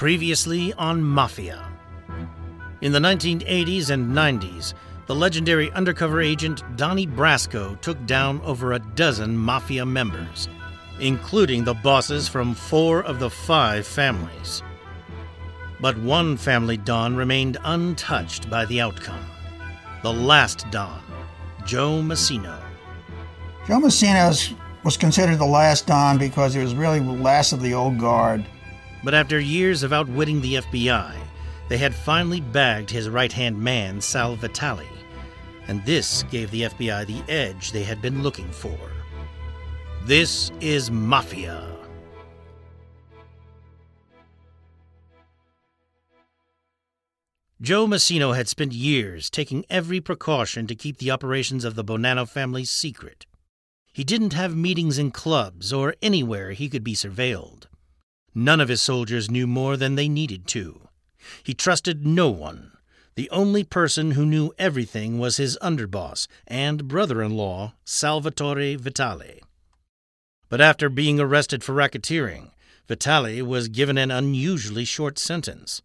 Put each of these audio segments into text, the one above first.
Previously on Mafia. In the 1980s and 90s, the legendary undercover agent Donnie Brasco took down over a dozen Mafia members, including the bosses from four of the five families. But one family Don remained untouched by the outcome. The last Don, Joe Massino. Joe Massino was considered the last Don because he was really the last of the old guard. But after years of outwitting the FBI, they had finally bagged his right hand man, Sal Vitale, and this gave the FBI the edge they had been looking for. This is Mafia. Joe Massino had spent years taking every precaution to keep the operations of the Bonanno family secret. He didn't have meetings in clubs or anywhere he could be surveilled. None of his soldiers knew more than they needed to. He trusted no one. The only person who knew everything was his underboss and brother in law, Salvatore Vitale. But after being arrested for racketeering, Vitale was given an unusually short sentence.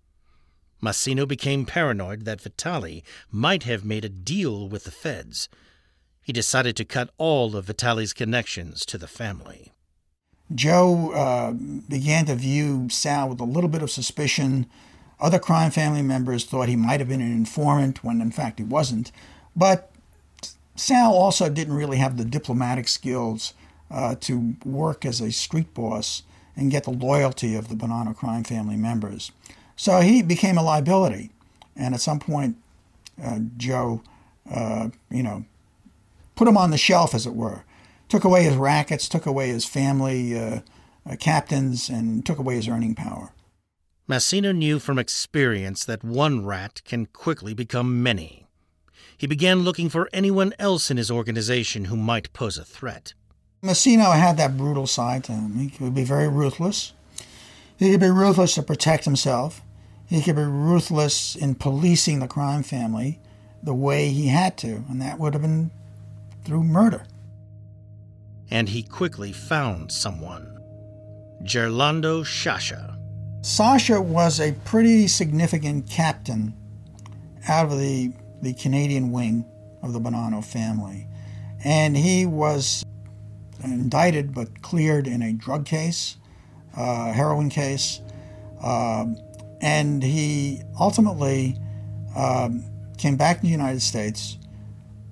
Massino became paranoid that Vitale might have made a deal with the feds. He decided to cut all of Vitale's connections to the family. Joe uh, began to view Sal with a little bit of suspicion. Other crime family members thought he might have been an informant when in fact he wasn't. But Sal also didn't really have the diplomatic skills uh, to work as a street boss and get the loyalty of the Bonanno crime family members. So he became a liability. And at some point, uh, Joe, uh, you know, put him on the shelf, as it were took away his rackets, took away his family uh, uh, captains, and took away his earning power. Massino knew from experience that one rat can quickly become many. He began looking for anyone else in his organization who might pose a threat. Massino had that brutal side to him. He could be very ruthless. He could be ruthless to protect himself. He could be ruthless in policing the crime family the way he had to, and that would have been through murder and he quickly found someone Gerlando Sciascia. Sciascia was a pretty significant captain out of the, the Canadian wing of the Bonanno family. And he was indicted but cleared in a drug case, uh, heroin case. Uh, and he ultimately um, came back to the United States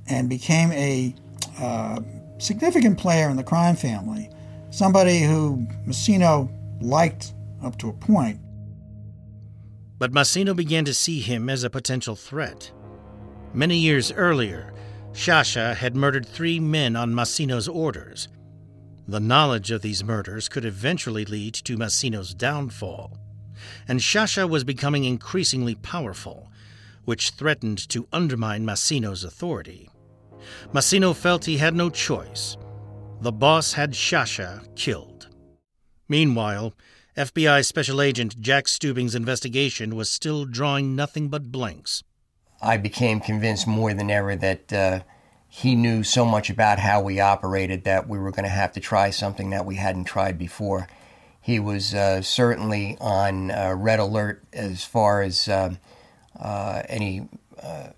and became a uh, significant player in the crime family, somebody who Massino liked up to a point. But Massino began to see him as a potential threat. Many years earlier, Sciascia had murdered three men on Massino's orders. The knowledge of these murders could eventually lead to Massino's downfall, and Sciascia was becoming increasingly powerful, which threatened to undermine Massino's authority. Massino felt he had no choice. The boss had Sciascia killed. Meanwhile, FBI Special Agent Jack Stubing's investigation was still drawing nothing but blanks. I became convinced more than ever that uh, he knew so much about how we operated that we were going to have to try something that we hadn't tried before. He was uh, certainly on uh, red alert as far as uh, uh, any uh,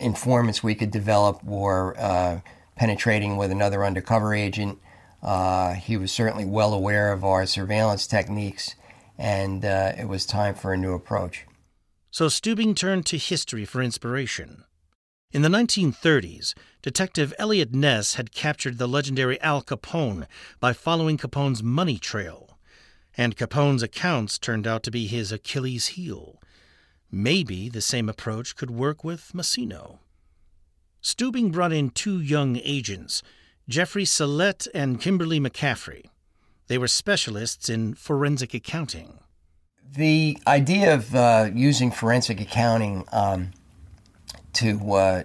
informants we could develop were uh, penetrating with another undercover agent. Uh, he was certainly well aware of our surveillance techniques, and uh, it was time for a new approach. So Stubing turned to history for inspiration. In the 1930s, Detective Eliot Ness had captured the legendary Al Capone by following Capone's money trail, and Capone's accounts turned out to be his Achilles heel. Maybe the same approach could work with Massino. Stubing brought in two young agents, Jeffrey Sallet and Kimberly McCaffrey. They were specialists in forensic accounting. The idea of uh, using forensic accounting um, to uh,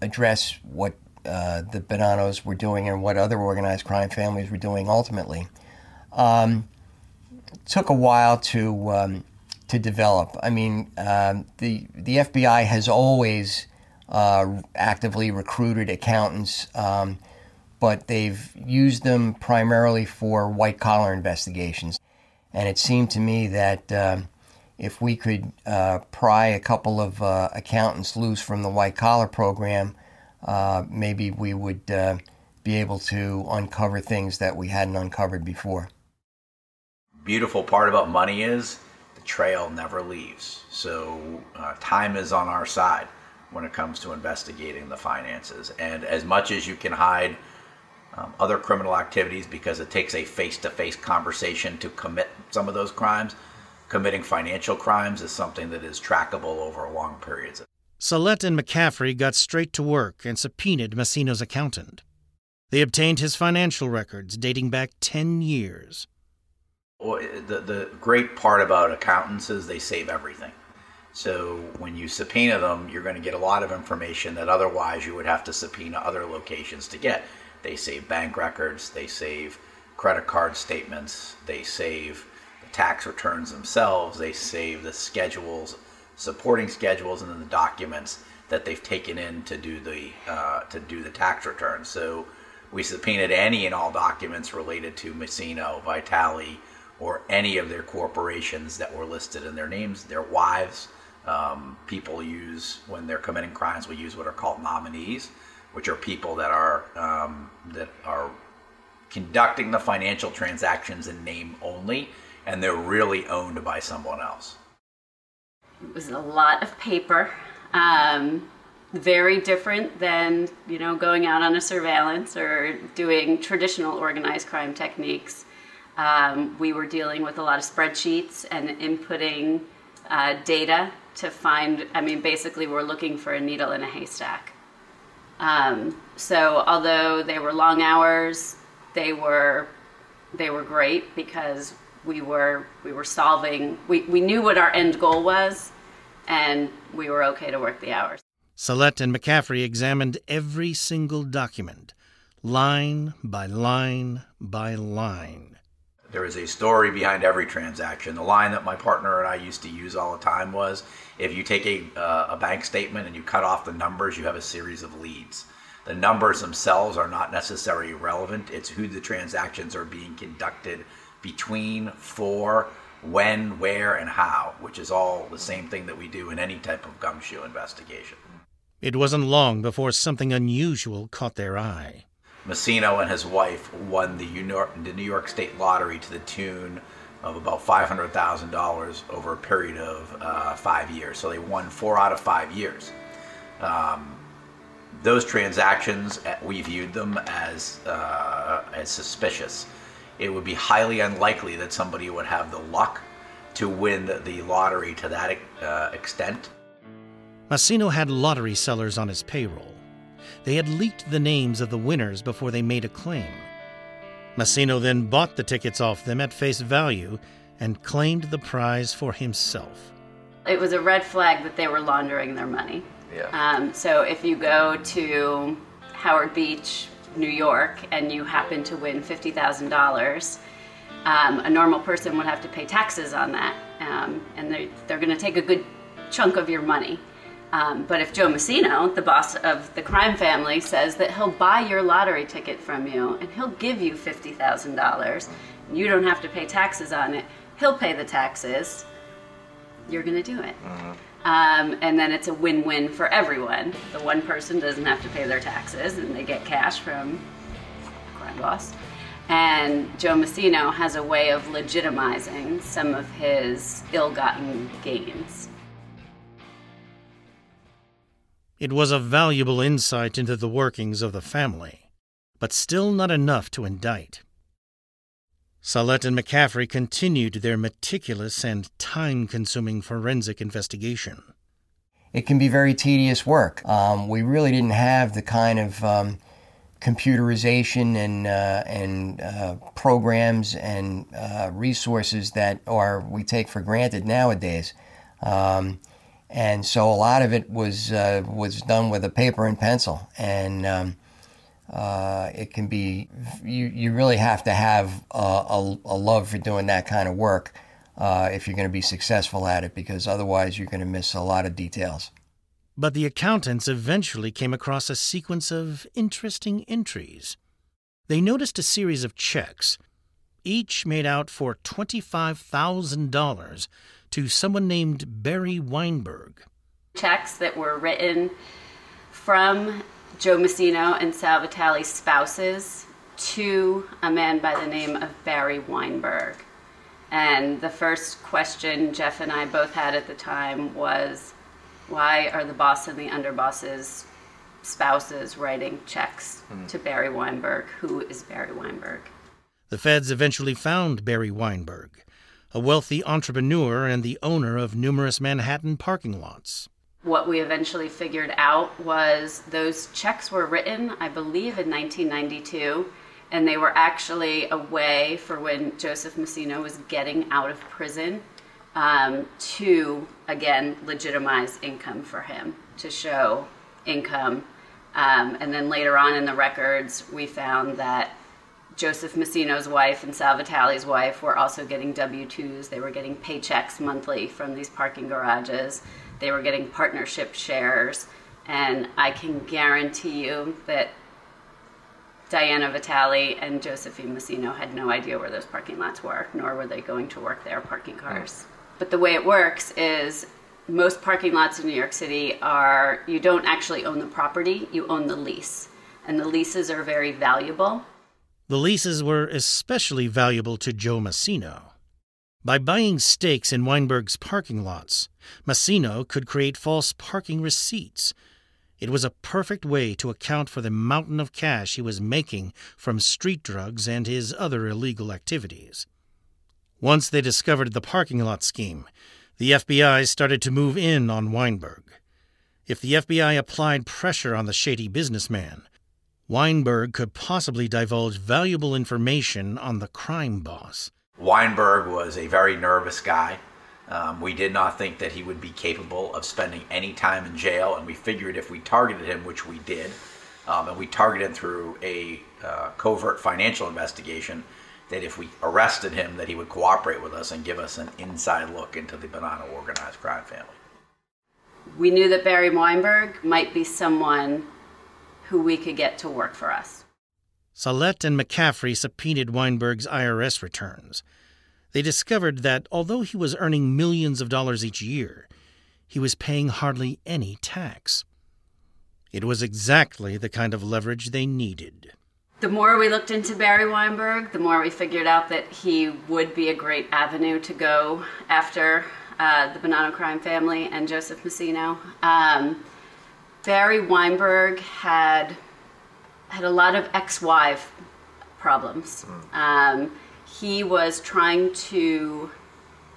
address what uh, the Bonannos were doing and what other organized crime families were doing ultimately um, took a while to um, to develop. I mean, um, the the FBI has always uh, actively recruited accountants, um, but they've used them primarily for white collar investigations. And it seemed to me that uh, if we could uh, pry a couple of uh, accountants loose from the white collar program, uh, maybe we would uh, be able to uncover things that we hadn't uncovered before. Beautiful part about money is trail never leaves. So uh, time is on our side when it comes to investigating the finances. And as much as you can hide um, other criminal activities because it takes a face to face conversation to commit some of those crimes, committing financial crimes is something that is trackable over long periods. Sallet and McCaffrey got straight to work and subpoenaed Massino's accountant. They obtained his financial records dating back 10 years. The, the great part about accountants is they save everything. So when you subpoena them, you're going to get a lot of information that otherwise you would have to subpoena other locations to get. They save bank records, they save credit card statements, they save the tax returns themselves, they save the schedules, supporting schedules, and then the documents that they've taken in to do the uh, to do the tax return. So we subpoenaed any and all documents related to Massino, Vitale, or any of their corporations that were listed in their names, their wives. Um, people use when they're committing crimes. We use what are called nominees, which are people that are um, that are conducting the financial transactions in name only, and they're really owned by someone else. It was a lot of paper. Um, very different than you know going out on a surveillance or doing traditional organized crime techniques. Um, we were dealing with a lot of spreadsheets and inputting uh, data to find. I mean, basically, we're looking for a needle in a haystack. Um, so, although they were long hours, they were they were great because we were we were solving. We we knew what our end goal was, and we were okay to work the hours. Sallet and McCaffrey examined every single document, line by line by line. There is a story behind every transaction. The line that my partner and I used to use all the time was if you take a, uh, a bank statement and you cut off the numbers, you have a series of leads. The numbers themselves are not necessarily relevant, it's who the transactions are being conducted between, for, when, where, and how, which is all the same thing that we do in any type of gumshoe investigation. It wasn't long before something unusual caught their eye. Massino and his wife won the New York, State Lottery to the tune of about $500,000 over a period of uh, five years. So they won four out of five years. Um, those transactions, uh, we viewed them as, uh, as suspicious. It would be highly unlikely that somebody would have the luck to win the, the lottery to that uh, extent Massino had lottery sellers on his payroll. They had leaked the names of the winners before they made a claim. Massino then bought the tickets off them at face value and claimed the prize for himself. It was a red flag that they were laundering their money. Yeah. Um, so if you go to Howard Beach, New York, and you happen to win $50,000, um, a normal person would have to pay taxes on that. Um, and they're, they're going to take a good chunk of your money. Um, but if Joe Massino, the boss of the crime family, says that he'll buy your lottery ticket from you and he'll give you $50,000, you don't have to pay taxes on it, he'll pay the taxes, you're going to do it. Mm-hmm. Um, and then it's a win win for everyone. The one person doesn't have to pay their taxes and they get cash from crime boss. And Joe Massino has a way of legitimizing some of his ill gotten gains. It was a valuable insight into the workings of the family, but still not enough to indict. Sallet and McCaffrey continued their meticulous and time consuming forensic investigation. It can be very tedious work. Um, we really didn't have the kind of um, computerization and, uh, and uh, programs and uh, resources that or we take for granted nowadays. Um, and so a lot of it was uh, was done with a paper and pencil, and um, uh, it can be you you really have to have a, a, a love for doing that kind of work uh, if you're going to be successful at it, because otherwise you're going to miss a lot of details. But the accountants eventually came across a sequence of interesting entries. They noticed a series of checks. each made out for $25,000 to someone named Barry Weinberg. Checks that were written from Joe Massino and Sal Vitale's spouses to a man by the name of Barry Weinberg. And the first question Jeff and I both had at the time was why are the boss and the underbosses spouses writing checks mm. to Barry Weinberg? Who is Barry Weinberg? The feds eventually found Barry Weinberg, a wealthy entrepreneur and the owner of numerous Manhattan parking lots. What we eventually figured out was those checks were written, I believe, in 1992 and they were actually a way for when Joseph Massino was getting out of prison um, to again legitimize income for him to show income. Um, and then later on in the records, we found that Joseph Massino's wife and Sal Vitale's wife were also getting W 2s. They were getting paychecks monthly from these parking garages. They were getting partnership shares. And I can guarantee you that Diana Vitale and Josephine Messino had no idea where those parking lots were, nor were they going to work there parking hmm. cars. But the way it works is most parking lots in New York City are you don't actually own the property, you own the lease. And the leases are very valuable. The leases were especially valuable to Joe Massino. By buying stakes in Weinberg's parking lots, Massino could create false parking receipts it was a perfect way to account for the mountain of cash he was making from street drugs and his other illegal activities. Once they discovered the parking lot scheme, the FBI started to move in on Weinberg. If the FBI applied pressure on the shady businessman, Weinberg could possibly divulge valuable information on the crime boss. Weinberg was a very nervous guy. Um, we did not think that he would be capable of spending any time in jail, and we figured if we targeted him, which we did, um, and we targeted him through a uh, covert financial investigation, that if we arrested him, that he would cooperate with us and give us an inside look into the Bonanno organized crime family. We knew that Barry Weinberg might be someone who we could get to work for us. Sallet and McCaffrey subpoenaed Weinberg's IRS returns they discovered that although he was earning millions of dollars each year, he was paying hardly any tax. It was exactly the kind of leverage they needed. The more we looked into Barry Weinberg, the more we figured out that he would be a great avenue to go after uh, the Bonanno crime family and Joseph Massino. Um, Barry Weinberg had had a lot of ex-wife problems. Hmm. Um, he was trying to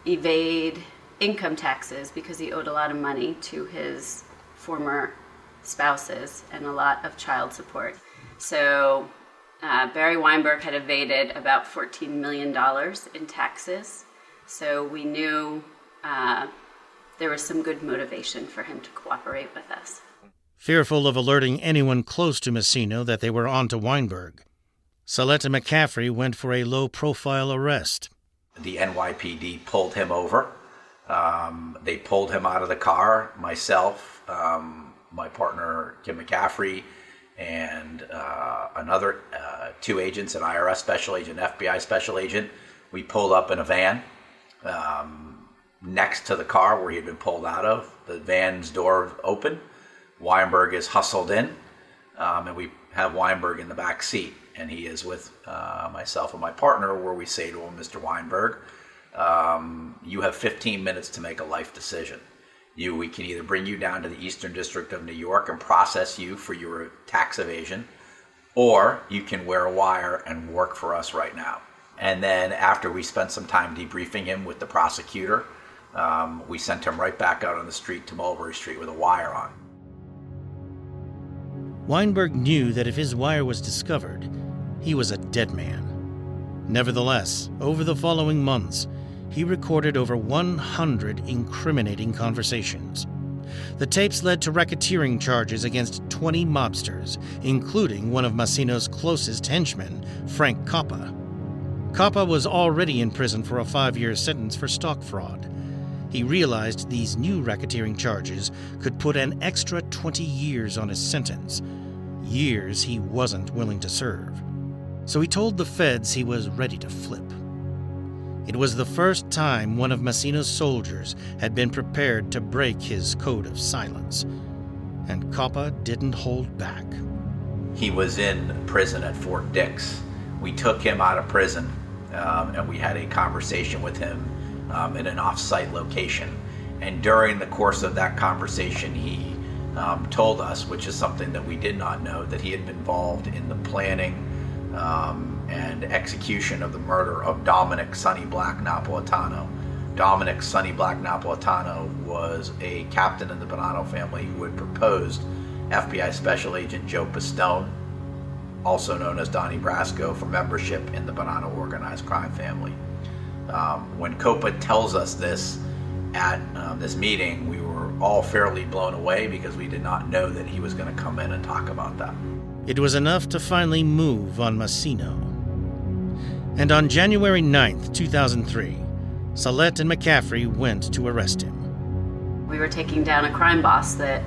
evade income taxes because he owed a lot of money to his former spouses and a lot of child support. So uh, Barry Weinberg had evaded about $14 million in taxes. So we knew uh, there was some good motivation for him to cooperate with us. Fearful of alerting anyone close to Massino that they were on to Weinberg, Saletta McCaffrey went for a low profile arrest. The NYPD pulled him over. Um, they pulled him out of the car. Myself, um, my partner Kim McCaffrey, and uh, another uh, two agents, an IRS special agent, FBI special agent. We pulled up in a van um, next to the car where he had been pulled out of. The van's door open. Weinberg is hustled in, um, and we have Weinberg in the back seat and he is with uh, myself and my partner, where we say to him, Mr. Weinberg, um, you have 15 minutes to make a life decision. You, we can either bring you down to the Eastern District of New York and process you for your tax evasion, or you can wear a wire and work for us right now. And then after we spent some time debriefing him with the prosecutor, um, we sent him right back out on the street to Mulberry Street with a wire on. Weinberg knew that if his wire was discovered, he was a dead man. Nevertheless, over the following months, he recorded over 100 incriminating conversations. The tapes led to racketeering charges against 20 mobsters, including one of Massino's closest henchmen, Frank Coppa. Coppa was already in prison for a five year sentence for stock fraud. He realized these new racketeering charges could put an extra 20 years on his sentence, years he wasn't willing to serve. So he told the feds he was ready to flip. It was the first time one of Massino's soldiers had been prepared to break his code of silence. And Coppa didn't hold back. He was in prison at Fort Dix. We took him out of prison um, and we had a conversation with him um, in an off site location. And during the course of that conversation, he um, told us, which is something that we did not know, that he had been involved in the planning um, and execution of the murder of Dominic Sonny Black Napolitano. Dominic Sonny Black Napolitano was a captain in the Bonanno family who had proposed FBI Special Agent Joe Pistone, also known as Donnie Brasco, for membership in the Bonanno organized crime family. Um, when Coppa tells us this at um, this meeting, we were all fairly blown away because we did not know that he was going to come in and talk about that. It was enough to finally move on Massino. And on January 9th, 2003, Sallet and McCaffrey went to arrest him. We were taking down a crime boss that,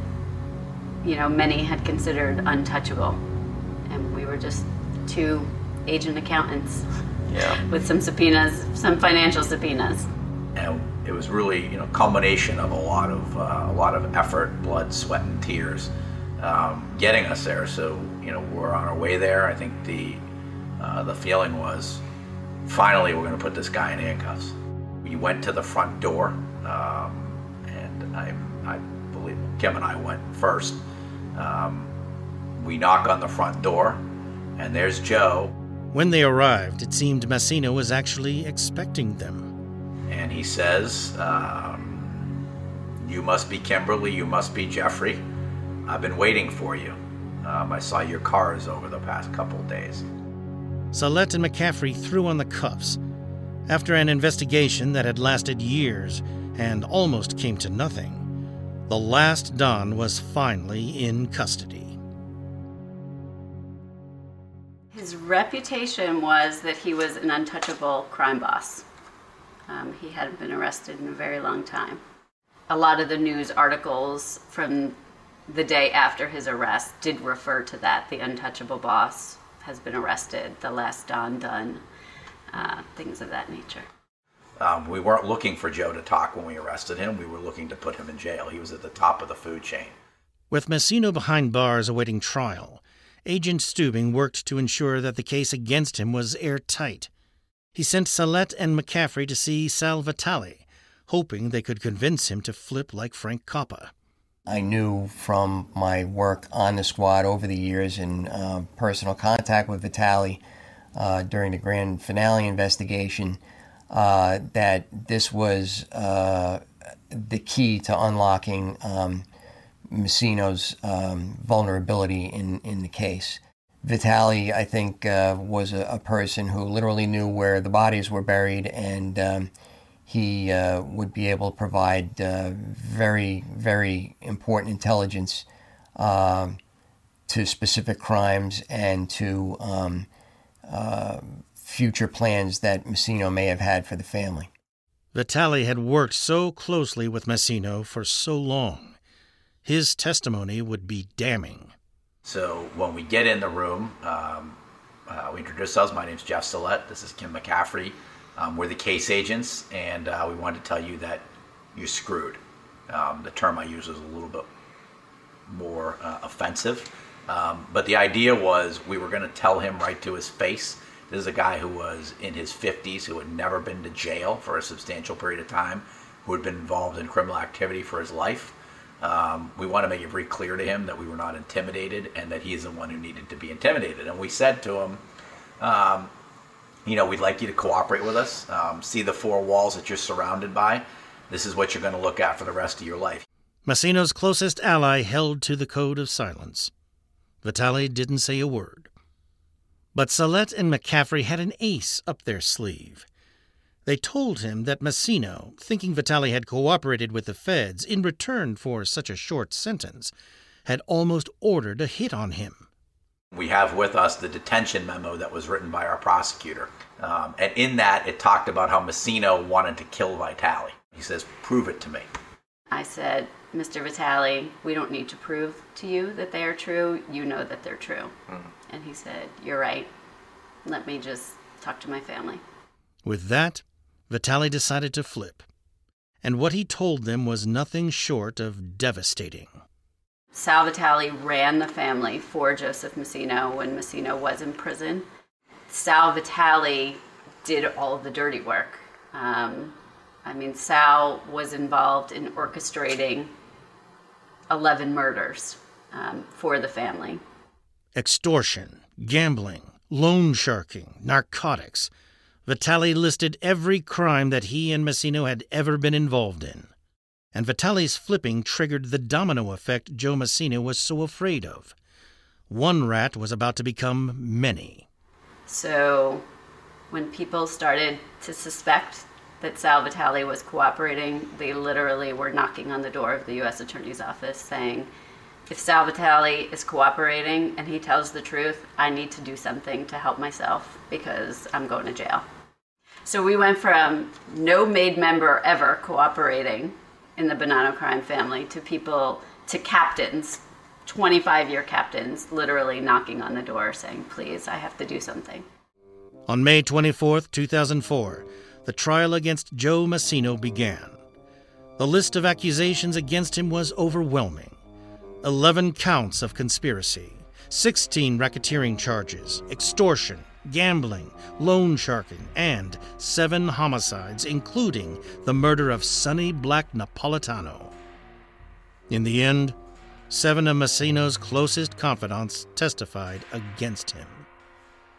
you know, many had considered untouchable. And we were just two agent accountants Yeah. with some subpoenas, some financial subpoenas. and it was really you know culmination of a lot of uh, a lot of effort, blood, sweat, and tears um, getting us there. So you know we're on our way there. I think the uh, the feeling was finally we're going to put this guy in handcuffs. We went to the front door, um, and I I believe Kim and I went first. Um, we knock on the front door, and there's Joe. When they arrived, it seemed Massino was actually expecting them. and he says, um, You must be Kimberly, you must be Jeffrey. I've been waiting for you. Um, I saw your cars over the past couple days. Sallet and McCaffrey threw on the cuffs. After an investigation that had lasted years and almost came to nothing, the last Don was finally in custody. His reputation was that he was an untouchable crime boss. Um, he hadn't been arrested in a very long time. A lot of the news articles from the day after his arrest did refer to that. The untouchable boss has been arrested, the last Don done, uh, things of that nature. Um, we weren't looking for Joe to talk when we arrested him. We were looking to put him in jail. He was at the top of the food chain. With Massino behind bars awaiting trial, Agent Stubing worked to ensure that the case against him was airtight. He sent Sallet and McCaffrey to see Sal Vitale, hoping they could convince him to flip like Frank Coppa. I knew from my work on the squad over the years and uh, personal contact with Vitale uh, during the grand finale investigation uh, that this was uh, the key to unlocking um, Massino's um, vulnerability in, in the case. Vitale, I think, uh, was a, a person who literally knew where the bodies were buried and um, he uh, would be able to provide uh, very, very important intelligence um to specific crimes and to um, uh, future plans that Messino may have had for the family. Vitale had worked so closely with Massino for so long. His testimony would be damning. So when we get in the room, um, uh, we introduce ourselves. My name's Jeff Sallet. This is Kim McCaffrey. Um, we're the case agents, and uh, we wanted to tell you that you're screwed. Um, the term I use is a little bit more uh, offensive, um, but the idea was we were going to tell him right to his face. This is a guy who was in his 50s, who had never been to jail for a substantial period of time, who had been involved in criminal activity for his life. Um, we want to make it very clear to him that we were not intimidated and that he is the one who needed to be intimidated. And we said to him, um, you know, we'd like you to cooperate with us. Um, see the four walls that you're surrounded by. This is what you're going to look at for the rest of your life. Massino's closest ally held to the code of silence. Vitale didn't say a word. But Sallet and McCaffrey had an ace up their sleeve. They told him that Massino, thinking Vitale had cooperated with the feds in return for such a short sentence, had almost ordered a hit on him. We have with us the detention memo that was written by our prosecutor. Um, and in that, it talked about how Massino wanted to kill Vitale. He says, prove it to me. I said, Mr. Vitale, we don't need to prove to you that they are true. You know that they're true. And he said, You're right. Let me just talk to my family. With that, Vitale decided to flip, and what he told them was nothing short of devastating. Sal Vitale ran the family for Joseph Massino when Massino was in prison. Sal Vitale did all of the dirty work. Um, I mean, Sal was involved in orchestrating 11 murders um, for the family. Extortion, gambling, loan sharking, narcotics. Vitale listed every crime that he and Massino had ever been involved in. And Vitale's flipping triggered the domino effect Joe Massino was so afraid of. One rat was about to become many. So, when people started to suspect that Sal was cooperating, they literally were knocking on the door of the U.S. Attorney's Office saying, if Sal Vitale is cooperating and he tells the truth, I need to do something to help myself because I'm going to jail. So we went from no made member ever cooperating in the Bonanno crime family to people, to captains, 25 year captains, literally knocking on the door saying, please, I have to do something. On May 24, 2004, the trial against Joe Massino began. The list of accusations against him was overwhelming 11 counts of conspiracy, 16 racketeering charges, extortion, gambling, loan sharking, and seven homicides, including the murder of Sonny Black Napolitano. In the end, seven of Massino's closest confidants testified against him.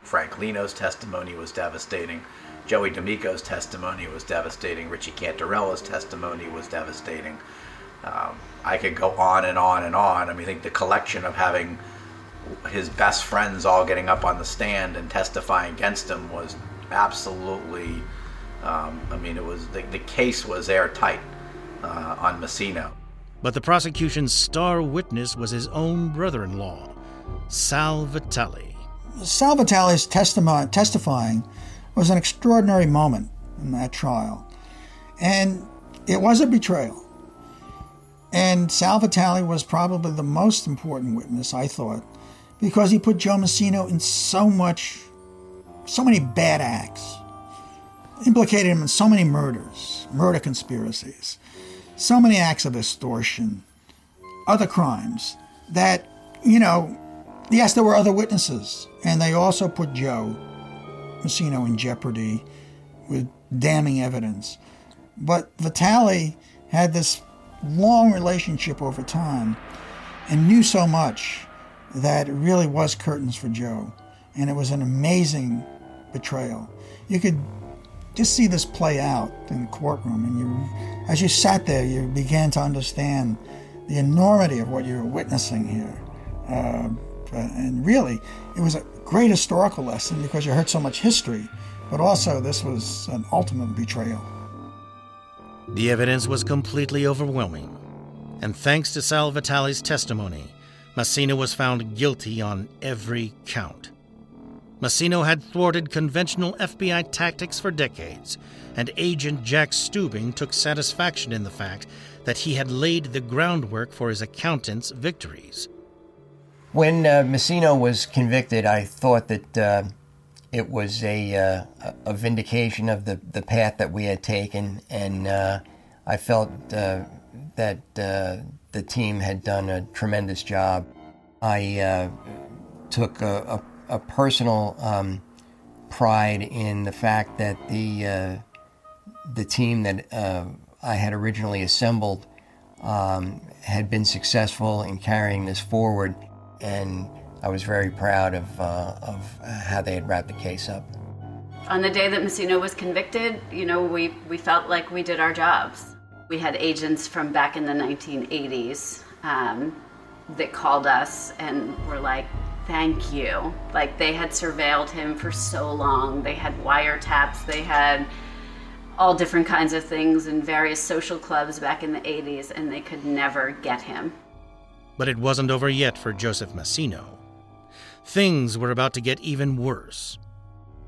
Frank Lino's testimony was devastating. Joey D'Amico's testimony was devastating. Richie Cantarella's testimony was devastating. Um, I could go on and on and on. I mean, I think the collection of having his best friends all getting up on the stand and testifying against him was absolutely. Um, I mean, it was the, the case was airtight uh, on Massino. But the prosecution's star witness was his own brother-in-law, Sal Vitale. Sal Vitale's testimony, testifying was an extraordinary moment in that trial. And it was a betrayal. And Sal Vitale was probably the most important witness, I thought, because he put Joe Massino in so much, so many bad acts, implicated him in so many murders, murder conspiracies, so many acts of extortion, other crimes that, you know, yes, there were other witnesses, and they also put Joe Massino in jeopardy with damning evidence. But Vitale had this long relationship over time and knew so much that it really was curtains for Joe. And it was an amazing betrayal. You could just see this play out in the courtroom, and you, as you sat there, you began to understand the enormity of what you were witnessing here. Uh, and really, it was a great historical lesson because you heard so much history, but also this was an ultimate betrayal. The evidence was completely overwhelming, and thanks to Sal Vitale's testimony, Massino was found guilty on every count. Massino had thwarted conventional FBI tactics for decades, and agent Jack Stubing took satisfaction in the fact that he had laid the groundwork for his accountant's victories. When uh, Massino was convicted, I thought that uh, it was a, uh, a vindication of the, the path that we had taken, and uh, I felt uh, that uh, the team had done a tremendous job. I uh, took a, a, a personal um, pride in the fact that the uh, the team that I had originally assembled um, had been successful in carrying this forward, and I was very proud of uh, of how they had wrapped the case up. On the day that Massino was convicted, you know, we, we felt like we did our jobs we had agents from back in the 1980s um, that called us and were like, thank you. Like they had surveilled him for so long. They had wiretaps, they had all different kinds of things in various social clubs back in the 80s, and they could never get him. But it wasn't over yet for Joseph Massino. Things were about to get even worse.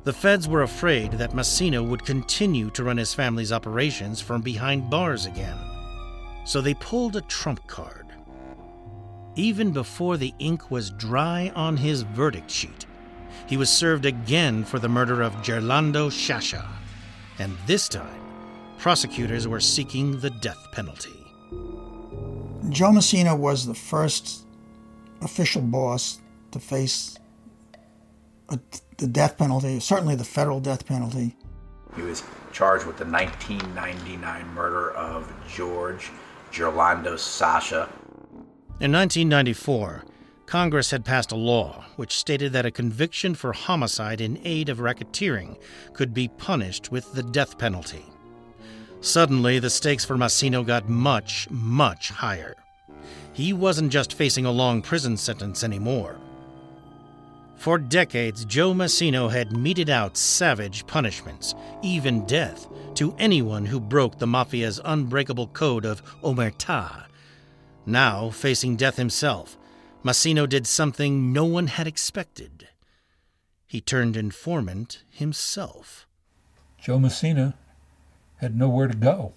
The feds were afraid that Massino would continue to run his family's operations from behind bars again. So they pulled a trump card. Even before the ink was dry on his verdict sheet, he was served again for the murder of Gerlando Sciascia. And this time, prosecutors were seeking the death penalty. Joe Massino was the first official boss to face a, the death penalty, certainly the federal death penalty. He was charged with the 1999 murder of George Gerlando Sciascia. In 1994, Congress had passed a law which stated that a conviction for homicide in aid of racketeering could be punished with the death penalty. Suddenly, the stakes for Massino got much, much higher. He wasn't just facing a long prison sentence anymore. For decades, Joe Massino had meted out savage punishments, even death, to anyone who broke the Mafia's unbreakable code of omertà. Now, facing death himself, Massino did something no one had expected. He turned informant himself. Joe Massino had nowhere to go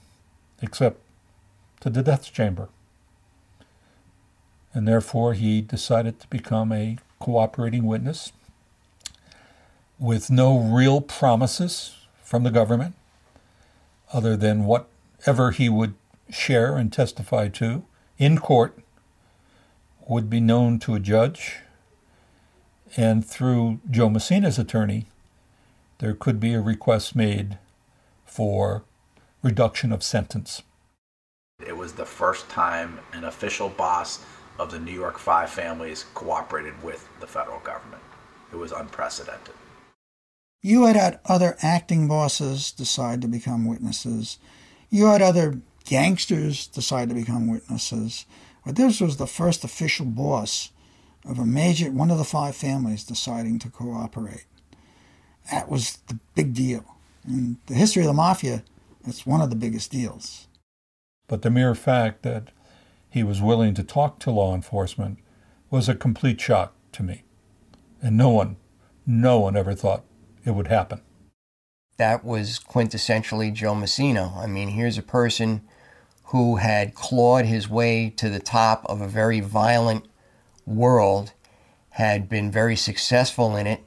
except to the death chamber. And therefore, he decided to become a cooperating witness with no real promises from the government other than whatever he would share and testify to in court would be known to a judge, and through Joe Massino's attorney, there could be a request made for reduction of sentence. It was the first time an official boss of the New York Five families cooperated with the federal government. It was unprecedented. You had had other acting bosses decide to become witnesses. You had other gangsters decide to become witnesses. But this was the first official boss of a major, one of the five families deciding to cooperate. That was the big deal. In the history of the mafia, it's one of the biggest deals. But the mere fact that he was willing to talk to law enforcement was a complete shock to me. And no one, no one ever thought it would happen. That was quintessentially Joe Massino. I mean, here's a person who had clawed his way to the top of a very violent world, had been very successful in it,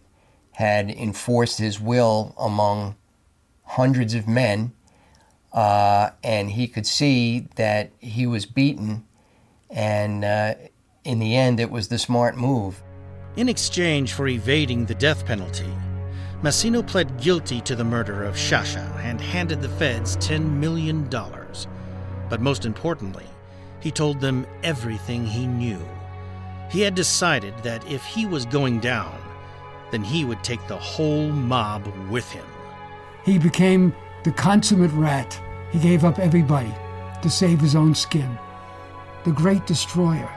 had enforced his will among hundreds of men, uh, and he could see that he was beaten, and uh, in the end, it was the smart move. In exchange for evading the death penalty, Massino pled guilty to the murder of Sciascia and handed the feds $10 million. But most importantly, he told them everything he knew. He had decided that if he was going down, then he would take the whole mob with him. He became the consummate rat. He gave up everybody to save his own skin. The great destroyer.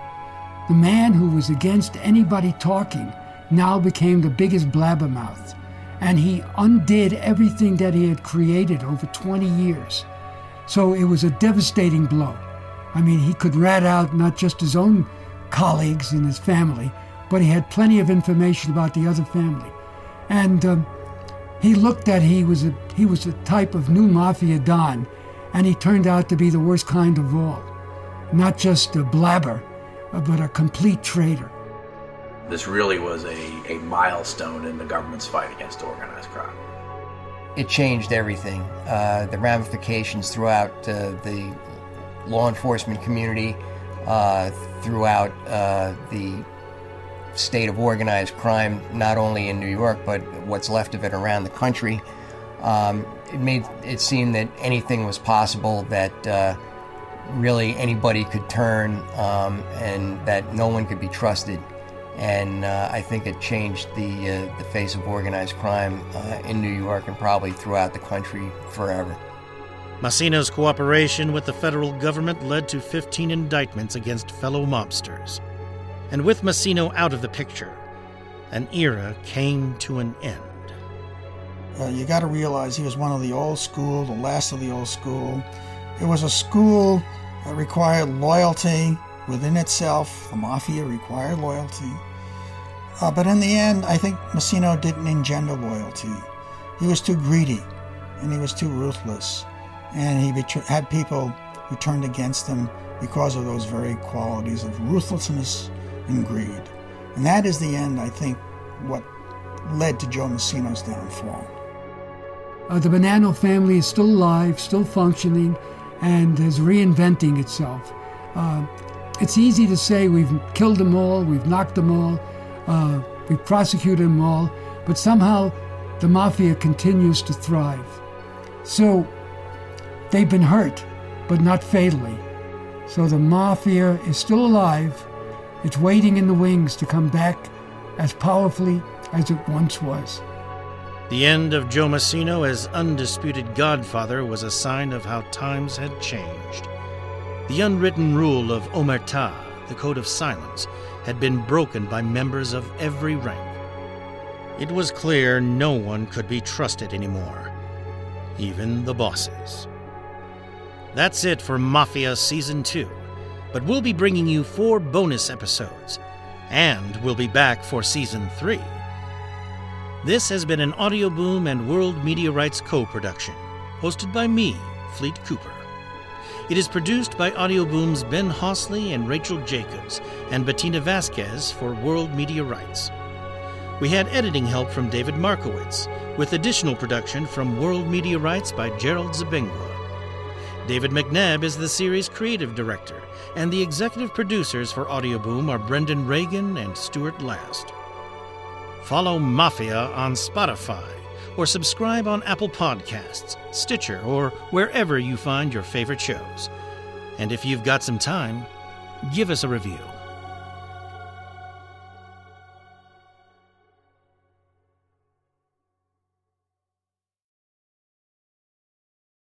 The man who was against anybody talking now became the biggest blabbermouth, and he undid everything that he had created over 20 years. So it was a devastating blow. I mean, he could rat out not just his own colleagues and his family, but he had plenty of information about the other family. And um, he looked at he was a he was a type of new mafia don, and he turned out to be the worst kind of all. Not just a blabber, but a complete traitor. This really was a, a milestone in the government's fight against organized crime. It changed everything. Uh, the ramifications throughout uh, the law enforcement community, uh, throughout uh, the state of organized crime, not only in New York, but what's left of it around the country. Um, it made it seem that anything was possible, that uh, really anybody could turn, um, and that no one could be trusted. And uh, I think it changed the uh, the face of organized crime uh, in New York and probably throughout the country forever. Massino's cooperation with the federal government led to 15 indictments against fellow mobsters. And with Massino out of the picture, an era came to an end. Uh, you got to realize he was one of the old school, the last of the old school. It was a school that required loyalty within itself. The mafia required loyalty. Uh, but in the end, I think Massino didn't engender loyalty. He was too greedy and he was too ruthless. And he had people who turned against him because of those very qualities of ruthlessness and greed. And that is the end, I think, what led to Joe Massino's downfall. Uh, the Bonanno family is still alive, still functioning, and is reinventing itself. Uh, it's easy to say we've killed them all, we've knocked them all, uh, we've prosecuted them all, but somehow the mafia continues to thrive. So they've been hurt, but not fatally. So the mafia is still alive. It's waiting in the wings to come back as powerfully as it once was. The end of Joe Massino as undisputed godfather was a sign of how times had changed. The unwritten rule of omerta, the code of silence, had been broken by members of every rank. It was clear no one could be trusted anymore, even the bosses. That's it for Mafia Season 2, but we'll be bringing you four bonus episodes, and we'll be back for Season 3. This has been an Audioboom and World Media Rights co production, hosted by me, Fleet Cooper. It is produced by Audioboom's Ben Hosley and Rachel Jacobs and Bettina Vasquez for World Media Rights. We had editing help from David Markowitz, with additional production from World Media Rights by Gerald Zabengua. David McNabb is the series creative director, and the executive producers for Audioboom are Brendan Regan and Stuart Last. Follow Mafia on Spotify or subscribe on Apple Podcasts, Stitcher, or wherever you find your favorite shows. And if you've got some time, give us a review.